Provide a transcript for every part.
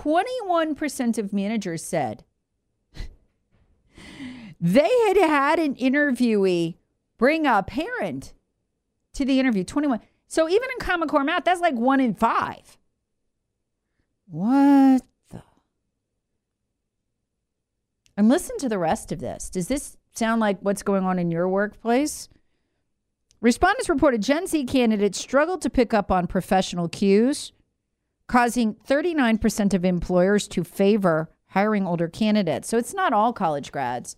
21% of managers said they had had an interviewee bring a parent to the interview. 21. So even in Common Core math, that's like one in five. What the? And listen to the rest of this. Does this sound like what's going on in your workplace? Respondents reported Gen Z candidates struggled to pick up on professional cues causing 39% of employers to favor hiring older candidates. So it's not all college grads.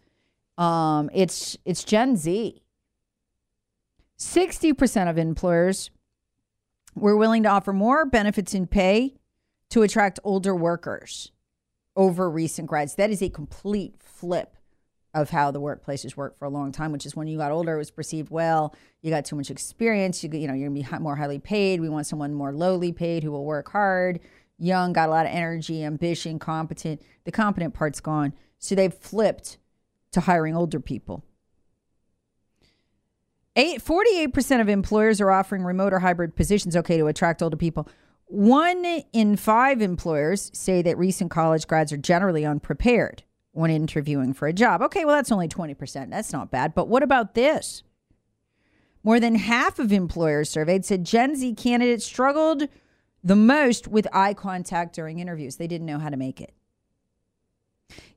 Um, it's it's Gen Z. 60% of employers were willing to offer more benefits in pay to attract older workers over recent grads. That is a complete flip of how the workplaces work for a long time, which is when you got older, it was perceived well, you got too much experience, you you know, you're gonna be more highly paid. We want someone more lowly paid who will work hard, young, got a lot of energy, ambition, competent. The competent part's gone, so they've flipped to hiring older people. Eight, 48% of employers are offering remote or hybrid positions, okay, to attract older people. One in five employers say that recent college grads are generally unprepared when interviewing for a job. Okay, well, that's only 20%. That's not bad. But what about this? More than half of employers surveyed said Gen Z candidates struggled the most with eye contact during interviews. They didn't know how to make it.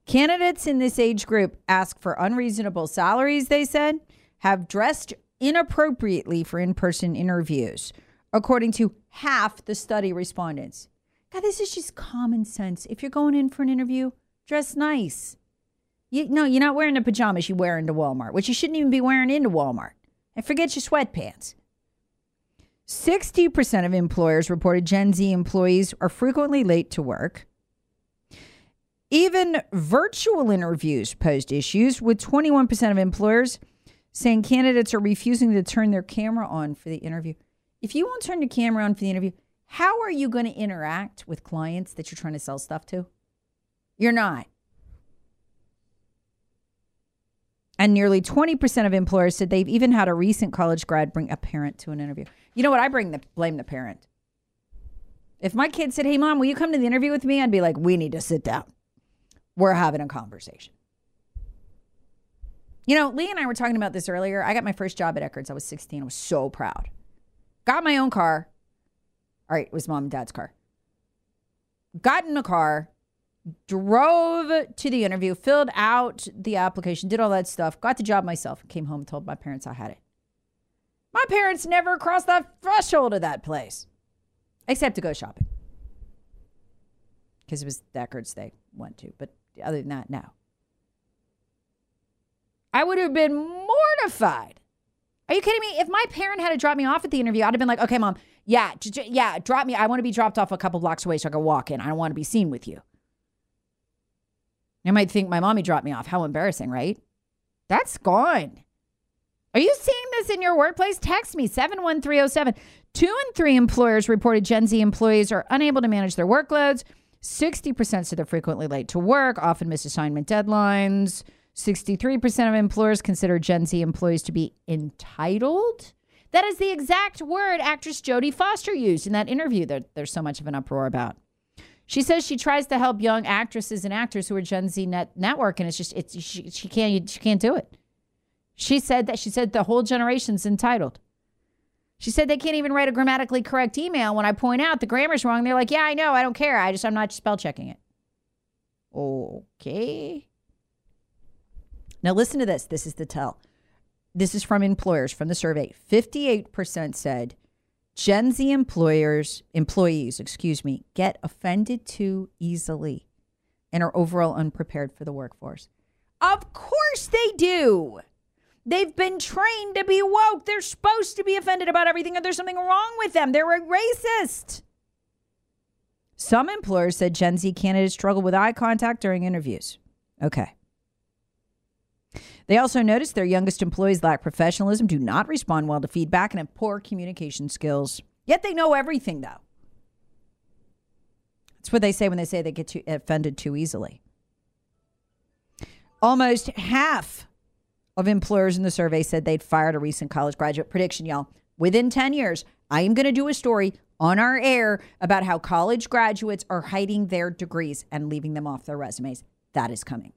Candidates in this age group ask for unreasonable salaries, they said, have dressed inappropriately for in person interviews, according to half the study respondents. God, this is just common sense. If you're going in for an interview, Dress nice. You, no, you're not wearing the pajamas you wear into Walmart, which you shouldn't even be wearing into Walmart. And forget your sweatpants. 60% of employers reported Gen Z employees are frequently late to work. Even virtual interviews posed issues, with 21% of employers saying candidates are refusing to turn their camera on for the interview. If you won't turn your camera on for the interview, how are you going to interact with clients that you're trying to sell stuff to? You're not. And nearly 20% of employers said they've even had a recent college grad bring a parent to an interview. You know what? I bring the blame the parent. If my kid said, "Hey mom, will you come to the interview with me?" I'd be like, "We need to sit down. We're having a conversation." You know, Lee and I were talking about this earlier. I got my first job at Eckerd's. I was 16. I was so proud. Got my own car. All right, it was mom and dad's car. Got in a car, drove to the interview, filled out the application, did all that stuff, got the job myself, came home, and told my parents I had it. My parents never crossed the threshold of that place, except to go shopping. Because it was Eckerd's they went to. But other than that, no. I would have been mortified. Are you kidding me? If my parent had to drop me off at the interview, I'd have been like, okay, mom, yeah, j- j- yeah, drop me. I want to be dropped off a couple blocks away so I can walk in. I don't want to be seen with you. I might think my mommy dropped me off. How embarrassing, right? That's gone. Are you seeing this in your workplace? Text me 71307. Two and three employers reported Gen Z employees are unable to manage their workloads. 60% said they're frequently late to work, often miss assignment deadlines. 63% of employers consider Gen Z employees to be entitled. That is the exact word actress Jodie Foster used in that interview that there's so much of an uproar about. She says she tries to help young actresses and actors who are Gen Z net network, and it's just it's she, she can't she can't do it. She said that she said the whole generation's entitled. She said they can't even write a grammatically correct email when I point out the grammar's wrong. They're like, "Yeah, I know. I don't care. I just I'm not spell checking it." Okay. Now listen to this. This is the tell. This is from employers from the survey. 58% said Gen Z employers, employees, excuse me, get offended too easily and are overall unprepared for the workforce. Of course they do. They've been trained to be woke. They're supposed to be offended about everything and there's something wrong with them. They're a racist. Some employers said Gen Z candidates struggle with eye contact during interviews. Okay. They also noticed their youngest employees lack professionalism, do not respond well to feedback, and have poor communication skills. Yet they know everything, though. That's what they say when they say they get too offended too easily. Almost half of employers in the survey said they'd fired a recent college graduate. Prediction, y'all. Within 10 years, I am going to do a story on our air about how college graduates are hiding their degrees and leaving them off their resumes. That is coming.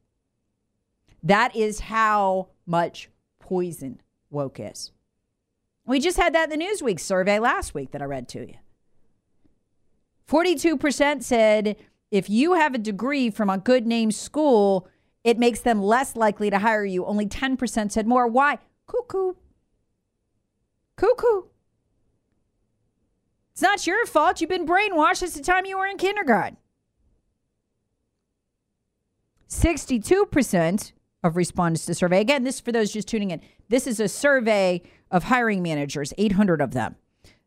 That is how much poison woke is. We just had that in the Newsweek survey last week that I read to you. 42% said if you have a degree from a good name school, it makes them less likely to hire you. Only 10% said more. Why? Cuckoo. Cuckoo. It's not your fault. You've been brainwashed since the time you were in kindergarten. 62% of respondents to survey. Again, this for those just tuning in. This is a survey of hiring managers, 800 of them.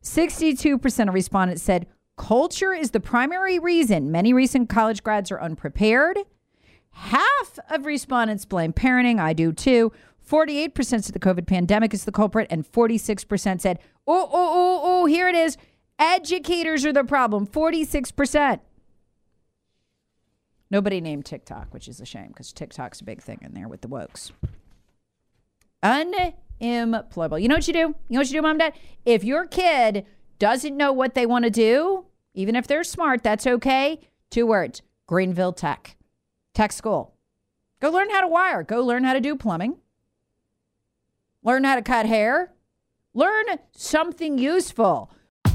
62% of respondents said culture is the primary reason many recent college grads are unprepared. Half of respondents blame parenting. I do too. 48% said the COVID pandemic is the culprit, and 46% said, oh, oh, oh, oh, here it is. Educators are the problem. 46%. Nobody named TikTok, which is a shame because TikTok's a big thing in there with the wokes. Unemployable. You know what you do? You know what you do, mom, dad? If your kid doesn't know what they want to do, even if they're smart, that's okay. Two words Greenville Tech. Tech school. Go learn how to wire. Go learn how to do plumbing. Learn how to cut hair. Learn something useful.